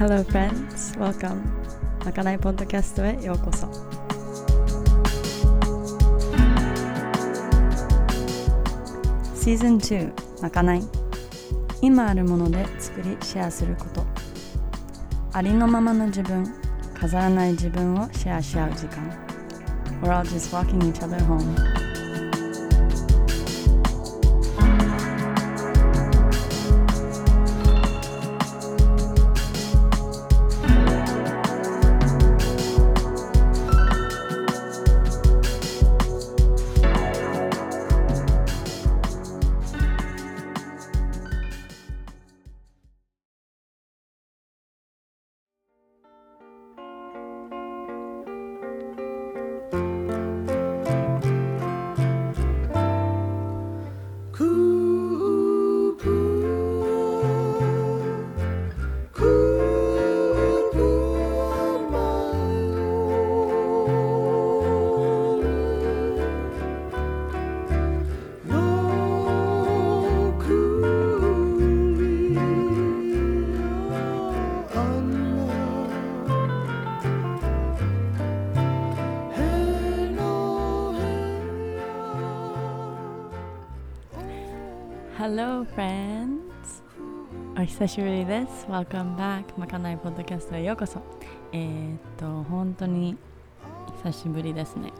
Hello friends, welcome. まかないポッドキャストへようこそ。シーズン2まかない。今あるもので作りシェアすること。ありのままの自分飾らない自分をシェアし合う時間。We're all just walking each other home. Who? Hello friends. お久しぶりです。Welcome back. まかないポッドキャストへようこそ。えー、っと本当に久しぶりですね。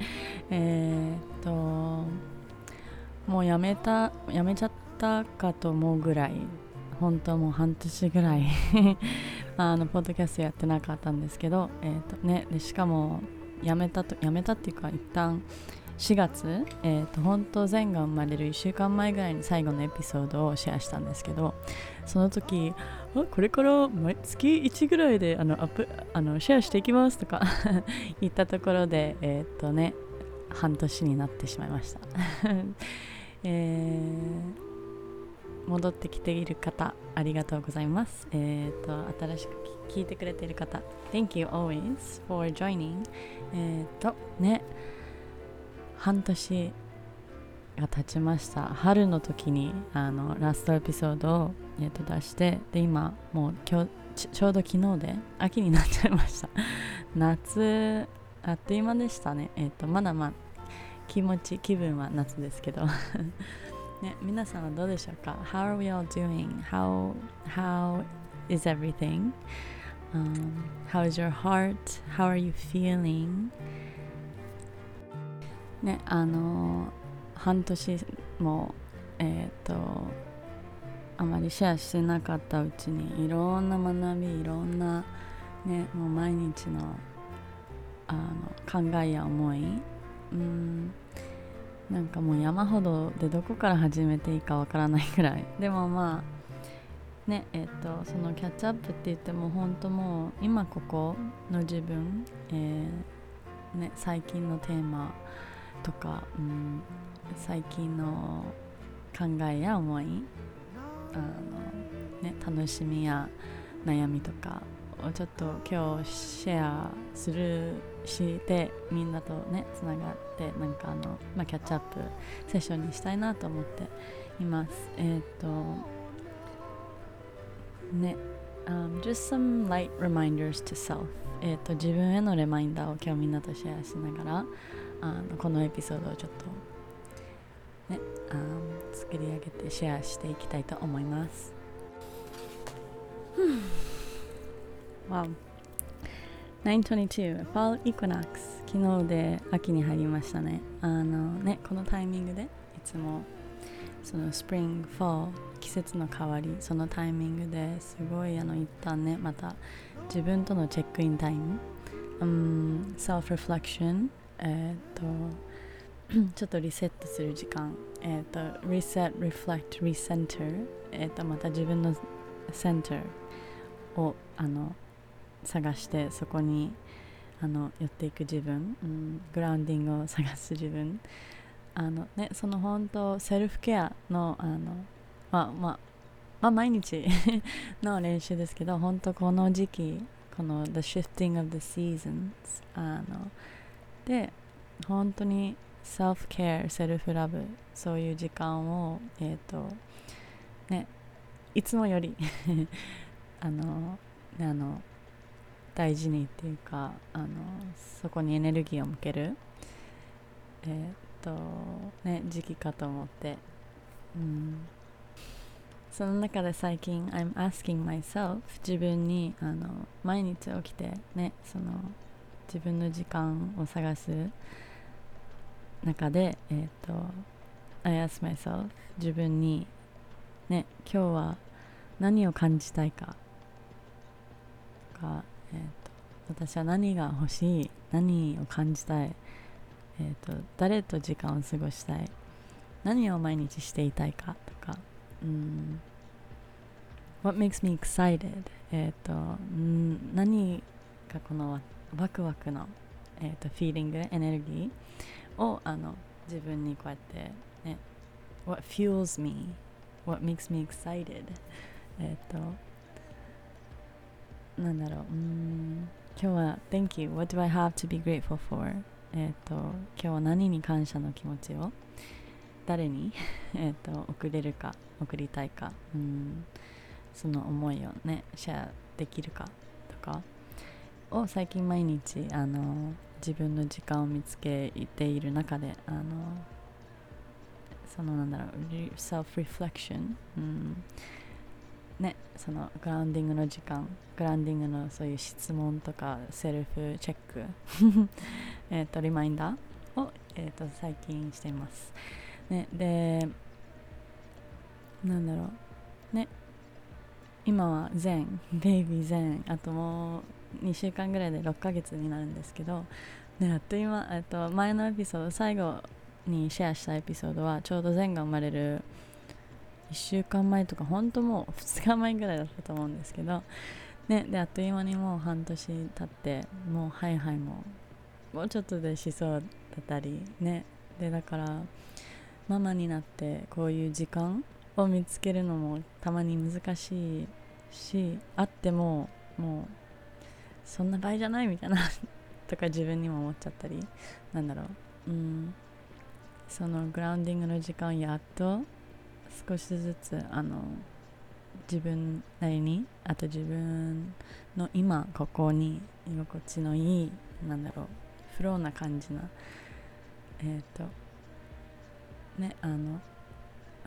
えっともうやめたやめちゃったかと思うぐらい本当もう半年ぐらい あのポッドキャストやってなかったんですけどえー、っとねでしかもやめたとやめたっていうか一旦4月、えーと、本当善が生まれる1週間前ぐらいに最後のエピソードをシェアしたんですけどその時これから毎月1ぐらいであのアップあのシェアしていきますとか 言ったところでえ、ー、とね半年になってしまいました、えー、戻ってきている方ありがとうございます。え、ー、と新しく聞いてくれている方 Thank you always for joining えっとね半年が経ちました春の時にあのラストエピソードを、えー、と出してで今もう今日ちょうど昨日で秋になっちゃいました 夏あっという間でしたねえっ、とまだまあ気持ち気分は夏ですけど ね皆さんはどうでしょうか？How are we all doing? How, how is everything? Um, how is your heart? How are you feeling? ねあの半年もえっ、ー、とあまりシェアしてなかったうちにいろんな学びいろんなねもう毎日のあの考えや思いうんなんかもう山ほどでどこから始めていいかわからないぐらい。でもまあねえっ、ー、とそのキャッチアップって言っても本当もう今ここの自分、えーね、最近のテーマとか、うん、最近の考えや思いあの、ね、楽しみや悩みとかをちょっと今日シェアするしてみんなとねつながってなんかあの、まあ、キャッチアップセッションにしたいなと思っています。えっ、とね、um, just some light reminders to self えっ、と自分へのレマインダーを今日みんなとシェアしながらあのこのエピソードをちょっとねあ作り上げてシェアしていきたいと思います。わ922 Fall Equinox. 昨日で秋に入りましたね。あのねこのタイミングでいつもその spring, fall 季節の変わりそのタイミングですごいあの一旦ねまた自分との check-in time、um, self reflection えっ、と ちょっとリセットする時間、えっ、と reset, reflect, recenter えっ、とまた自分のセンターをあの探してそこにあの寄っていく自分、うん、グラウンディングを探す自分。あのねその本当セルフケアのあのまあまあまあ毎日 の練習ですけど本当この時期この The shifting of the seasons あので本当にセルフケアセルフラブそういう時間をえっ、ー、とねいつもより あのあの大事にっていうかあのそこにエネルギーを向けるえー、とね時期かと思って。うん。その中で最近 I'm asking myself 自分にあの毎日起きてねその自分の時間を探す中でえっ、と I ask myself 自分にね今日は何を感じたいかとか、えーと、私は何が欲しい何を感じたい、えーと、誰と時間を過ごしたい何を毎日していたいかとか、うん、What makes me excited? えっ、ー、と、ん何がこのワクワクの、えーと、フィーリング、エネルギーをあの自分にこうやってね、What fuels me? What makes me excited? えっ、と、なんだろう、うん、今日は Thank you, what do I have to be grateful for? えっ、と、今日は何に感謝の気持ちを誰に えと送れるか、送りたいか、うん、その思いをね、シェアできるかとかを最近毎日あの自分の時間を見つけている中であのそのなんだろう、self reflection、うん。ね、そのグラウンディングの時間グラウンディングのそういう質問とかセルフチェック えとリマインダーを、えーと、最近しています、ね、でなんだろう。ね今は全ベイビー全あともう2週間ぐらいで6ヶ月になるんですけど、ね、あっと今、えっと、前のエピソード最後にシェアしたエピソードはちょうど全が生まれる1週間前とか本当もう2日前ぐらいだったと思うんですけどねであっという間にもう半年経ってもうハイハイももうちょっとでしそうだったりねでだからママになってこういう時間を見つけるのもたまに難しいしあってももうそんな場合じゃないみたいな とか自分にも思っちゃったりなんだろう。うん。そのグラウンディングの時間やっと少しずつあの自分なりにあと自分の今ここに居心地のいいなんだろうフローな感じなえっ、ー、とねあの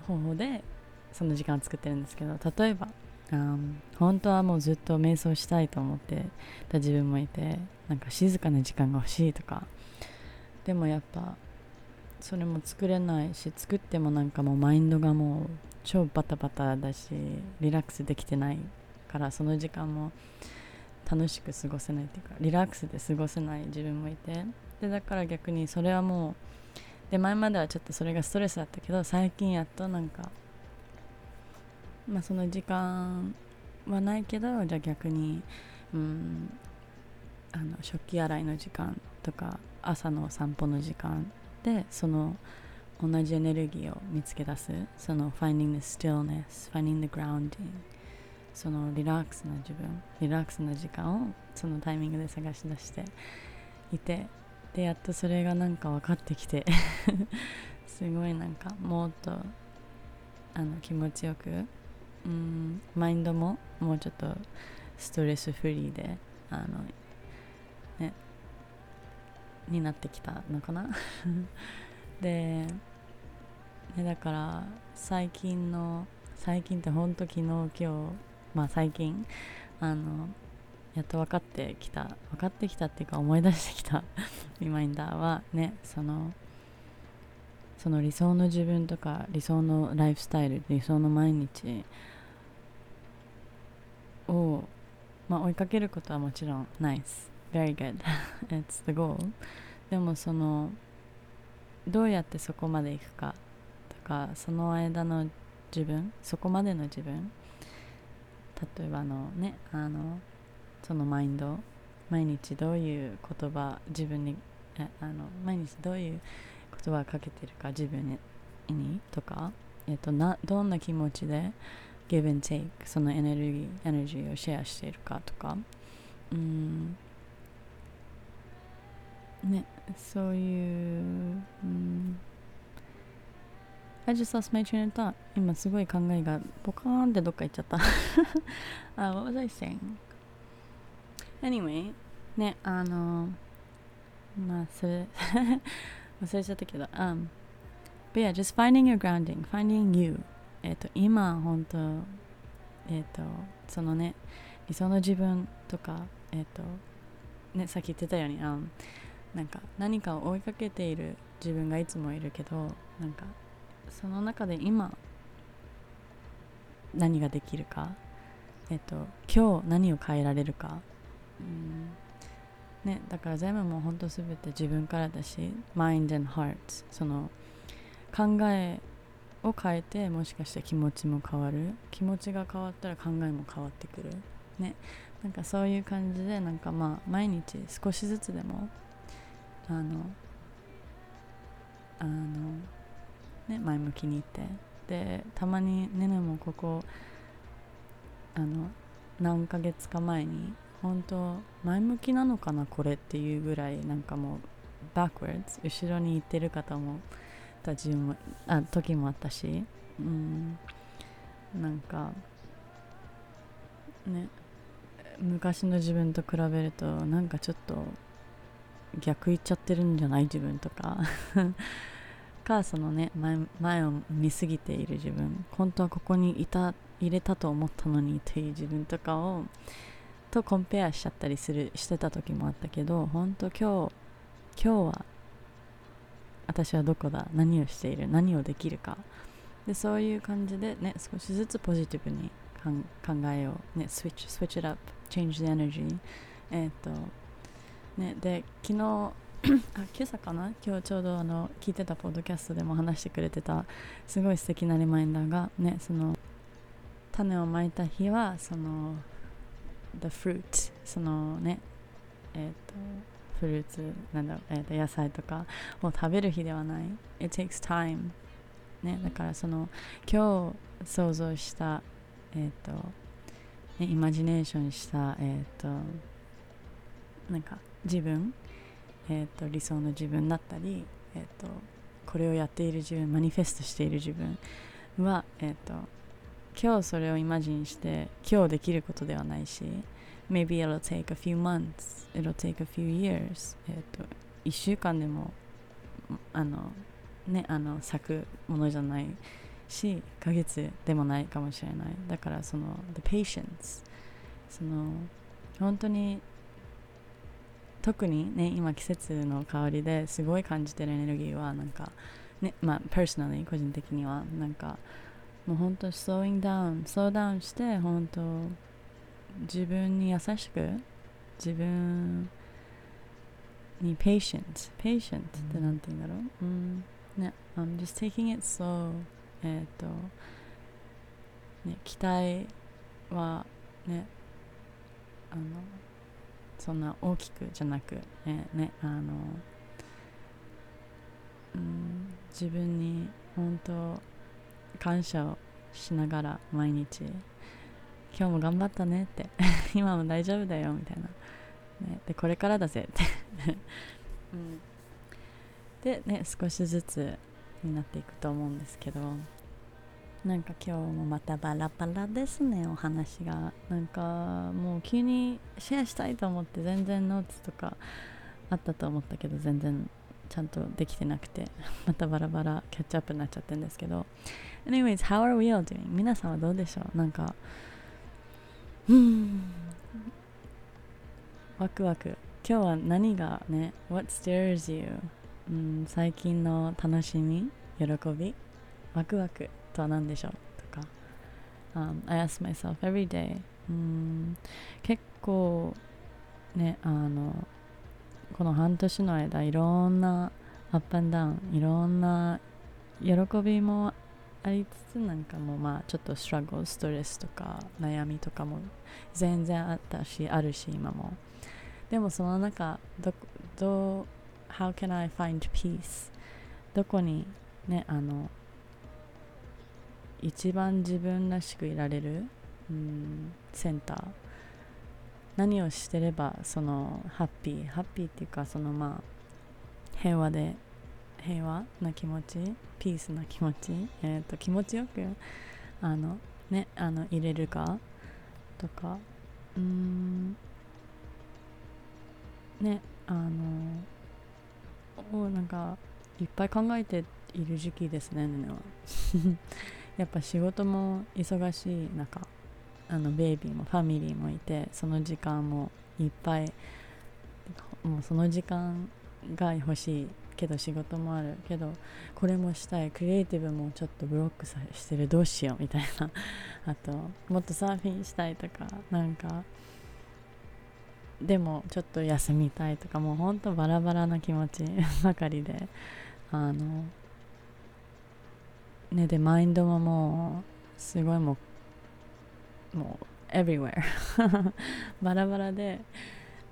方法でその時間を作ってるんですけど例えばあ本当はもうずっと瞑想したいと思ってた自分もいてなんか静かな時間が欲しいとか。でもやっぱそれも作れないし作ってもなんかもうマインドがもう超バタバタだしリラックスできてないからその時間も楽しく過ごせないっていうかリラックスで過ごせない自分もいて。でだから逆にそれはもうで前まではちょっとそれがストレスだったけど最近やっとなんかまあその時間はないけどじゃあ逆にうんあの食器洗いの時間とか朝の散歩の時間でその同じエネルギーを見つけ出すその finding the stillness finding the grounding そのリラックスな自分リラックスな時間をそのタイミングで探し出していてでやっとそれがなんか分かってきて すごいなんかもっとあの気持ちよくうん。マインドももうちょっとストレスフリーであのね。になってきたのかな？で、ね、だから最近の最近ってほんと昨日今日まあ最近あのやっと分かってきた。分かってきたっていうか思い出してきた。リマインダーはねそのその理想の自分とか理想のライフスタイル理想の毎日を、まあ、追いかけることはもちろん nice very good. It's the goal. でもそのどうやってそこまで行くかとかその間の自分そこまでの自分例えばのねあのそのマインド毎日どういう言葉自分にあの毎日どういう言葉をかけてるか自分にとか、えっと、などんな気持ちで give and take そのエネルギーエネルギーをシェアしているかとかうんねそういう、うん、I just lost my train of thought 今すごい考えがポカーンってどっか行っちゃったあ What was I saying? Anyway ねあのまあそれ忘れちゃったけど、um, But yeah, just finding your grounding, finding you えっ、と今本当えっ、とそのね理想の自分とかえっ、とねさっき言ってたように、um, なんか何かを追いかけている自分がいつもいるけどなんかその中で今何ができるかえっと今日何を変えられるか。うん。ねだから全部もうほんと全て自分からだし mind and heart その考えを変えてもしかして気持ちも変わる？気持ちが変わったら考えも変わってくる？ね。なんかそういう感じでなんかまあ毎日少しずつでもあのあのね前向きにいって。でたまにねねもここあの何ヶ月か前に本当前向きなのかなこれっていうぐらいなんかもう backwards 後ろに行ってる方もたちもあ時もあったし。うん。なんかね。昔の自分と比べるとなんかちょっと逆行っちゃってるんじゃない自分とか。かそのね前前を見すぎている自分。本当はここにいた入れたと思ったのにっていう自分とかをとコンペアしちゃったりするしてた時もあったけど本当今日今日は私はどこだ？何をしている？何をできるか？でそういう感じでね少しずつポジティブに考えをね switch switch it up change the energy えっ、とねで昨日あ今朝かな？今日ちょうどあの聞いてたポッドキャストでも話してくれてたすごい素敵なリマインダーがねその種をまいた日はその the fruit そのねえっ、とフルーツなんだろう、えー、と野菜とかを食べる日ではない。It takes time ねだからその今日想像したえっ、と、ね、イマジネーションしたえっ、となんか自分えーと、理想の自分だったり、えーと、これをやっている自分マニフェストしている自分は、えーと、今日それをイマジンして今日できることではないし maybe it'll take a few months. It'll take a few years. えっ、と1週間でもあのねあの咲くものじゃないし1ヶ月でもないかもしれない。だからその the patience その本当に特にね今季節の香りですごい感じてるエネルギーはなんかねまあ personally 個人的には。なんかもう本当 slowing down スローダウンして本当自分に優しく自分に patient patient ってなんて言うんだろう、うん、ね I'm just taking it slow えっ、とね期待はねあのそんな大きくじゃなく、ねね、あの、うん、自分に本当感謝をしながら毎日今日も頑張ったねって。今も大丈夫だよみたいな、ね、でこれからだぜって。うん、でね少しずつになっていくと思うんですけどなんか今日もまたバラバラですねお話が。なんかもう急にシェアしたいと思って全然ノーツとかあったと思ったけど全然ちゃんとできてなくて またバラバラキャッチアップになっちゃってるんですけど。Anyways, how are we all doing? 皆さんはどうでしょう？なんかうん。ワクワク。今日は何がね What stirs you? うん最近の楽しみ？喜び？ワクワクとは何でしょう？とか、um, I ask myself every day うん。結構ねあのこの半年の間いろんなアップンダウンいろんな喜びもありつつなんかもまあちょっとストラゴストレスとか悩みとかも全然あったしあるし今も。でもその中どど How can I find peace? どこにねあの一番自分らしくいられる、うん、センター？何をしてればそのハッピー？ハッピーっていうかそのまあ平和で平和な気持ちピースな気持ち、えーと、気持ちよくあのねあの入れるかとかうんねあのなんかいっぱい考えている時期ですねねは。やっぱ仕事も忙しい中あのベイビーもファミリーもいてその時間もいっぱいもうその時間が欲しいけど仕事もあるけどこれもしたい。クリエイティブもちょっとブロックさしてる。どうしようみたいな。あともっとサーフィンしたいとか。なんかでもちょっと休みたいとか。もうほんとバラバラな気持ち ばかりで。あのねでマインドももうすごいもうもう everywhere バラバラで。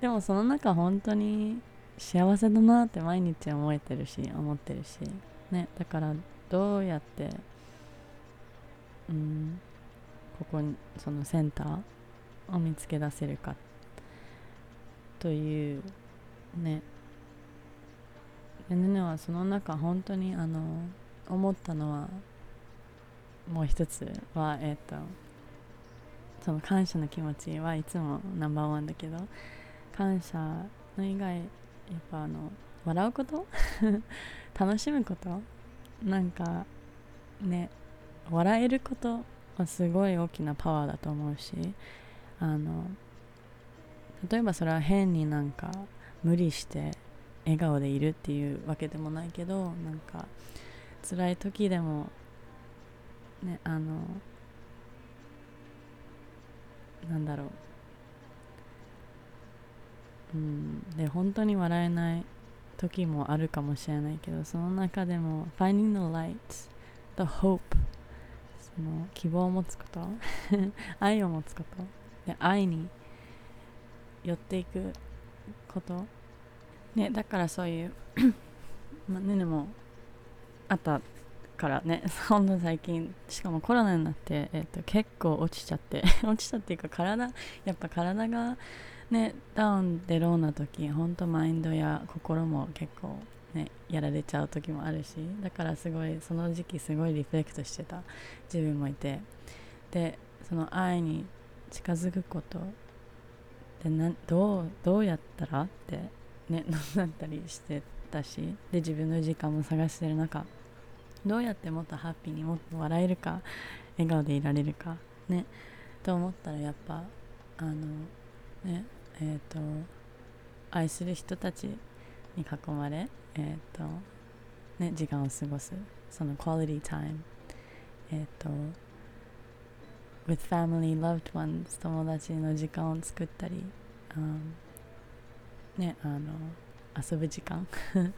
でもその中本当に幸せだなって毎日思えてるし思ってるし。ねだからどうやってうんここにそのセンターを見つけ出せるか。というね。でねはその中本当にあの思ったのはもう一つはえっ、ー、とその感謝の気持ちはいつもナンバーワンだけど感謝の以外やっぱあの笑うこと？楽しむこと？なんかね笑えることはすごい大きなパワーだと思うしあの例えばそれは変になんか無理して笑顔でいるっていうわけでもないけどなんか辛い時でもねあのなんだろう。うん。で本当に笑えない時もあるかもしれないけどその中でも Finding the light the hope その希望を持つこと 愛を持つことで愛に寄っていくこと。ねだからそういう まあねもあったからね ほんと最近しかもコロナになって、えーと、結構落ちちゃって 落ちたっていうか体やっぱ体がねダウンでローな時ほんとマインドや心も結構ねやられちゃう時もあるしだからすごいその時期すごいリフレクトしてた。自分もいて。でその愛に近づくことでなどうどうやったらってねなったりしてたしで自分の時間も探してる中どうやってもっとハッピーにもっと笑えるか笑顔でいられるかねと思ったらやっぱあのねえ、ー、と愛する人たちに囲まれえ、ー、とね時間を過ごすその quality time えっ、ー、と with family loved ones 友達の時間を作ったり、um, ねあの遊ぶ時間。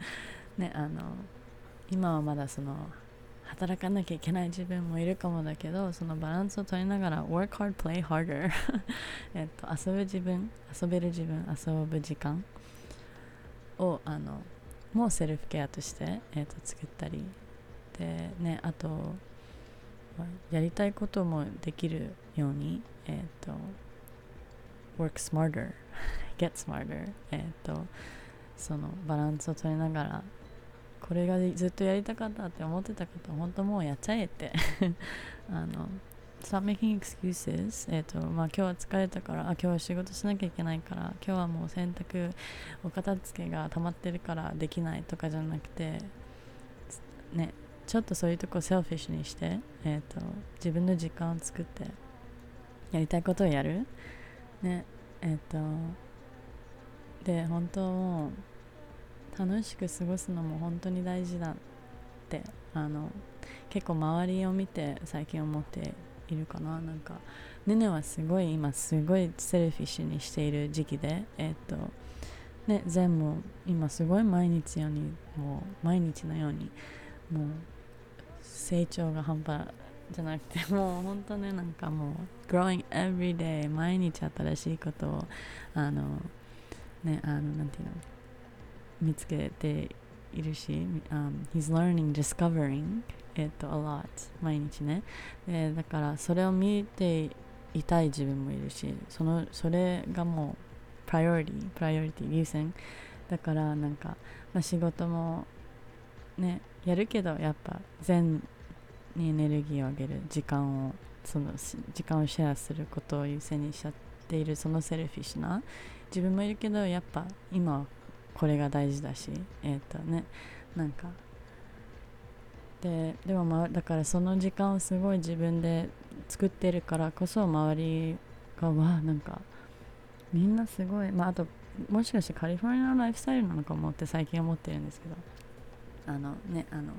ねあの今はまだその働かなきゃいけない自分もいるかもだけどそのバランスを取りながら work hard, play harder えっと遊ぶ自分遊べる自分遊ぶ時間をあのもうセルフケアとして、えー、と作ったり。でねあとやりたいこともできるようにえっ、と work smarter get smarter えっ、とそのバランスを取りながらこれがずっとやりたかったって思ってたこと本当もうやっちゃえって。あの Stop making excuses えっ、とまあ今日は疲れたからあ今日は仕事しなきゃいけないから今日はもう洗濯お片付けが溜まってるからできないとかじゃなくてねちょっとそういうとこセルフィッシュにして、えーと、と自分の時間を作ってやりたいことをやる。ねえっ、ー、とで本当もう楽しく過ごすのも本当に大事だってあの結構周りを見て最近思っているかな。なんかねねはすごい今すごいセルフィッシュにしている時期でえっとね全部今すごい毎日ようにもう毎日のようにもう成長が半端じゃなくて もう本当ねなんかもう growing every day 毎日新しいことをあのねあのなんていうの？見つけているし、um, he's learning, discovering it a lot 毎日ね。でだからそれを見ていたい自分もいるしそのそれがもうプライオリティプライオリティ優先。だからなんか、まあ、仕事もねやるけどやっぱ全にエネルギーを上げる時間をその時間をシェアすることを優先にしちゃっているそのセルフィッシュな自分もいるけどやっぱ今はこれが大事だしえっ、ー、とねなんか。ででも、ま、だからその時間をすごい自分で作ってるからこそ周りがわなんかみんなすごいまああともしかしてカリフォルニアのライフスタイルなのかもって最近思ってるんですけど。あのねあの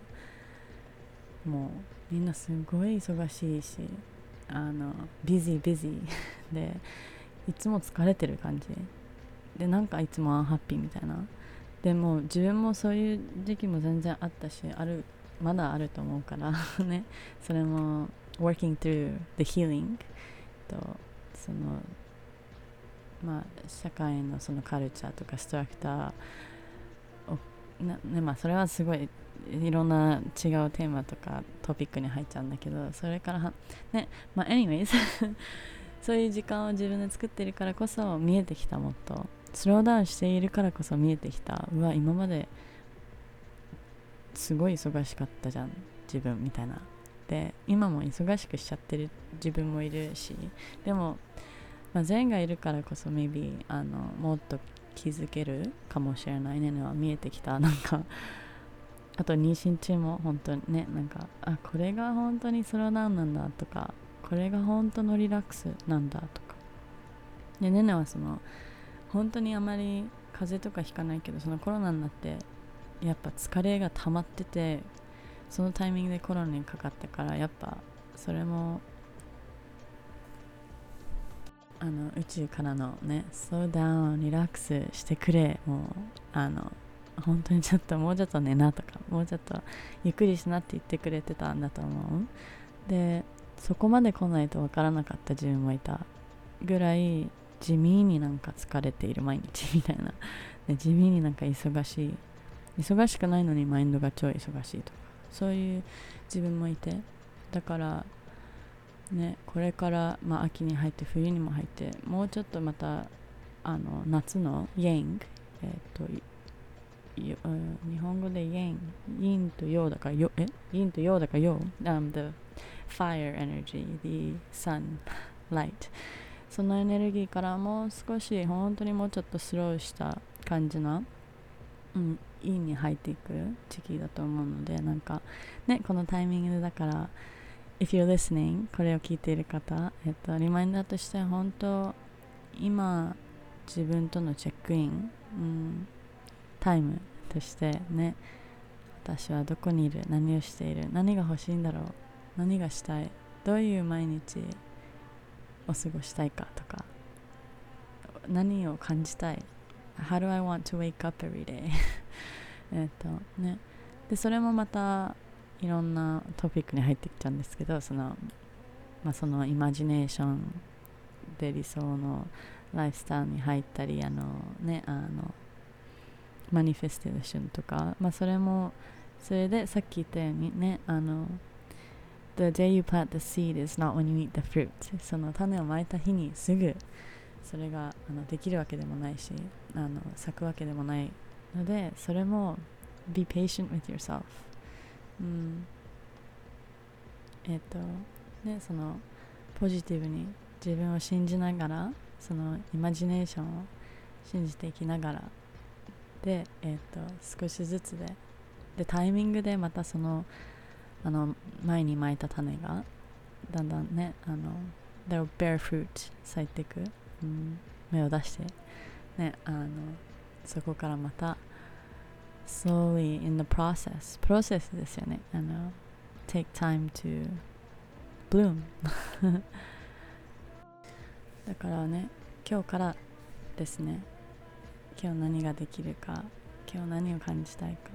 もうみんなすごい忙しいしあの busy busy でいつも疲れてる感じ。でなんかいつも unhappy みたいな。でも自分もそういう時期も全然あったしあるまだあると思うから ね。それも working through the healing とそのまあ社会のそのカルチャーとかストラクターをな、ねまあ、それはすごいいろんな違うテーマとかトピックに入っちゃうんだけどそれからねまあ anyways そういう時間を自分で作ってるからこそ見えてきたもっと。スローダウンしているからこそ見えてきた。うわ今まですごい忙しかったじゃん自分みたいな。で今も忙しくしちゃってる自分もいるしでも、まあ、善がいるからこそ maybe あのもっと気づけるかもしれないねのは見えてきた。なんかあと妊娠中も本当にねなんかあこれが本当にスローダウンなんだとかこれが本当のリラックスなんだとか。でねねはその本当にあまり風邪とかひかないけどそのコロナになってやっぱ疲れが溜まっててそのタイミングでコロナにかかったからやっぱそれもあの宇宙からのねスローダウンリラックスしてくれもうあの本当にちょっともうちょっと寝なとかもうちょっとゆっくりしなって言ってくれてたんだと思う。でそこまで来ないと分からなかった自分もいたぐらい地味になんか疲れている毎日みたいな。で地味になんか忙しい。忙しくないのにマインドが超忙しいとかそういう自分もいて。だからねこれから、まあ、秋に入って冬にも入ってもうちょっとまたあの夏のイェングえっ、ー、と日本語でイェンインと陽だからよえ？インと陽だから陽、um, the fire energy the sun light そのエネルギーからもう少し本当にもうちょっとスローした感じな、うん、インに入っていく時期だと思うのでなんかねこのタイミングでだから if you're listening これを聞いている方えっとリマインダーとして本当今自分とのチェックイン、うん、タイムとしてね私はどこにいる何をしている何が欲しいんだろう何がしたいどういう毎日を過ごしたいかとか。何を感じたい？How do I want to wake up every day? えっとね。でそれもまたいろんなトピックに入ってきちゃうんですけどその,、まあ、そのイマジネーションで理想のライフスタイルに入ったりあのねあのマニフェステーションとか、まあ、それもそれでさっき言ったようにねあの The day you plant the seed is not when you eat the fruit. その種をまいた日にすぐそれがあのできるわけでもないしあの咲くわけでもないのでそれも be patient with yourself. うん。えっ、ー、とねそのポジティブに自分を信じながらそのイマジネーションを信じていきながらで、えーと少しずつででタイミングでまたそのあの前に巻いた種がだんだんねあの they'll bear fruit 咲いていく、うん、芽を出して。ねあのそこからまた slowly in the process プロセスですよね。あの take time to bloom だからね今日からですね。今日何ができるか今日何を感じたいか。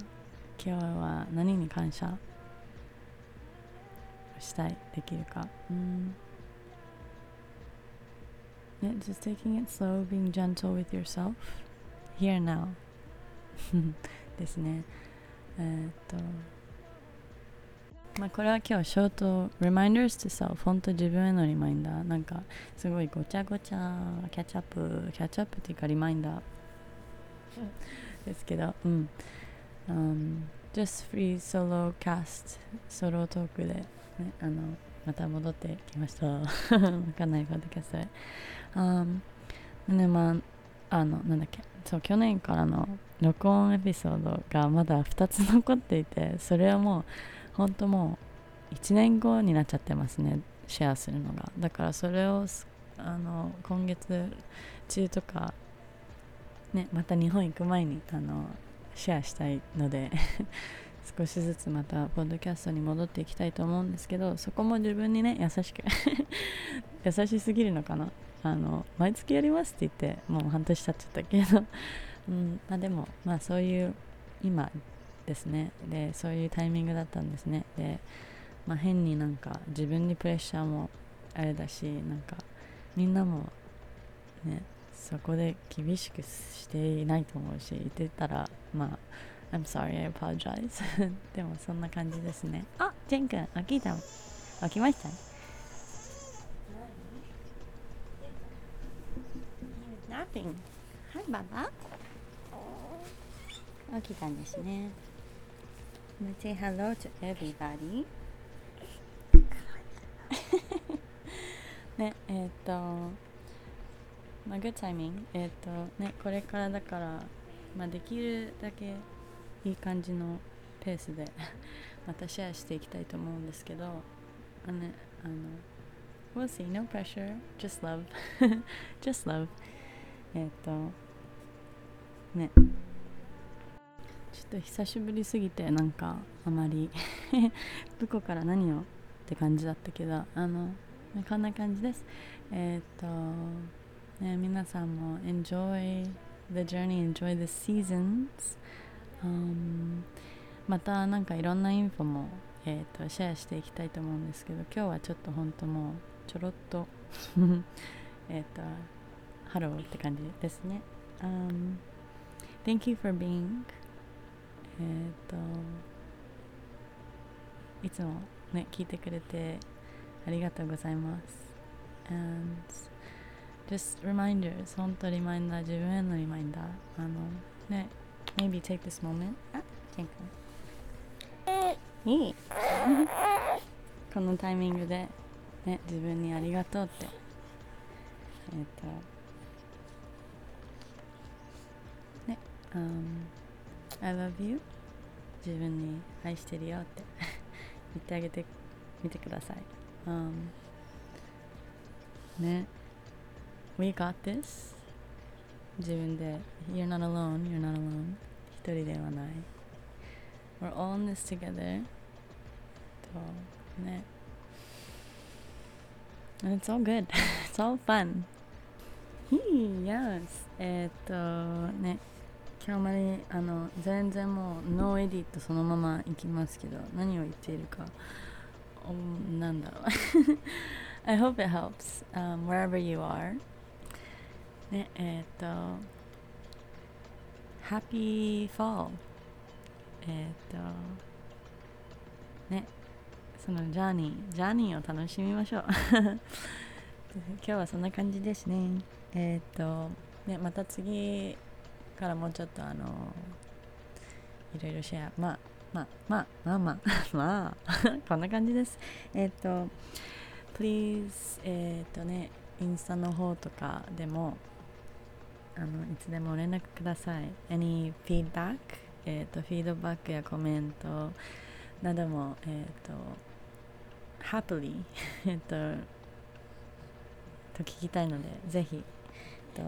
今日は何に感謝？したいできるか。うん。ね just taking it slow being gentle with yourself. Here now. ですね。えー、っと。まあこれは今日ショート reminders to self 本当自分へのリマインダー。なんかすごいごちゃごちゃキャッチアップキャッチアップっていうかリマインダー。ですけど。うん、um, just free solo cast ソロトークで。ね、あのまた戻ってきました。わかんないポッドキャストで。Um, ね、まあ、あのなんだっけそう去年からの録音エピソードがまだ2つ残っていてそれはもう本当もう1年後になっちゃってますねシェアするのがだからそれをあの今月中とかねまた日本行く前にあのシェアしたいので少しずつまたポッドキャストに戻っていきたいと思うんですけどそこも自分にね優しく 優しすぎるのかな。あの毎月やりますって言ってもう半年経っちゃったけど、うんまあ、でもまあそういう今ですね。でそういうタイミングだったんですね。で、まあ、変になんか自分にプレッシャーもあれだしなんかみんなもねそこで厳しくしていないと思うし言ってたらまあ I'm sorry, I apologize. でもそんな感じですね。あジェン君起きた起きました。Napping Hi ババ起きたんですね。Let's say hello to everybody. ねえっ、ー、とまあ、グッタイミングえっ、ー、とねこれからだからまあできるだけいい感じのペースで またシェアしていきたいと思うんですけどあのねあの We'll see, no pressure, just love just love. えっ、とね。ちょっと久しぶりすぎてなんかあまり どこから何をって感じだったけどあのこんな感じです。えっ、ー、とね皆さんも enjoy the journey enjoy the seasons、um, またなんかいろんな info もえーと、シェアしていきたいと思うんですけど今日はちょっと本当もうちょろっと えっとハローって感じですね。Um, thank you for being えっ、といつもね聞いてくれてありがとうございます。And just reminders 本当リマインダー自分へのリマインダーあのね maybe take this moment. いい。このタイミングでね自分にありがとうって。えっ、と um, I love you. 自分に愛してるよって。言ってあげてみてください、um, ね。We got this 自分で You're not alone, you're not alone 一人ではない We're all in this together とね And it's all good It's all fun Yes えっとね今日まであの全然もうノーエディットそのままいきますけど何を言っているかなんだろう I hope it helps、um, wherever you are ねえっ、と Happy Fall えっ、とねそのジャーニージャーニーを楽しみましょう。今日はそんな感じですね。えっ、とねまた次からもうちょっとあのいろいろシェア。まあ まあまあまあまあまあこんな感じです。えっ、と please えっ、とねインスタの方とかでもあのいつでも連絡ください any feedback えっ、とフィードバックやコメントなどもえっ、と happily えっとと聞きたいのでぜひと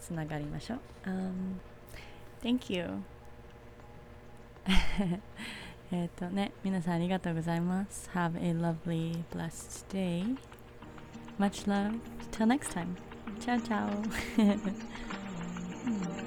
つながりましょう、um, Thank you えっとね、皆さんありがとうございます。Have a lovely, blessed day. Much love. Till next time. Ciao, ciao. You.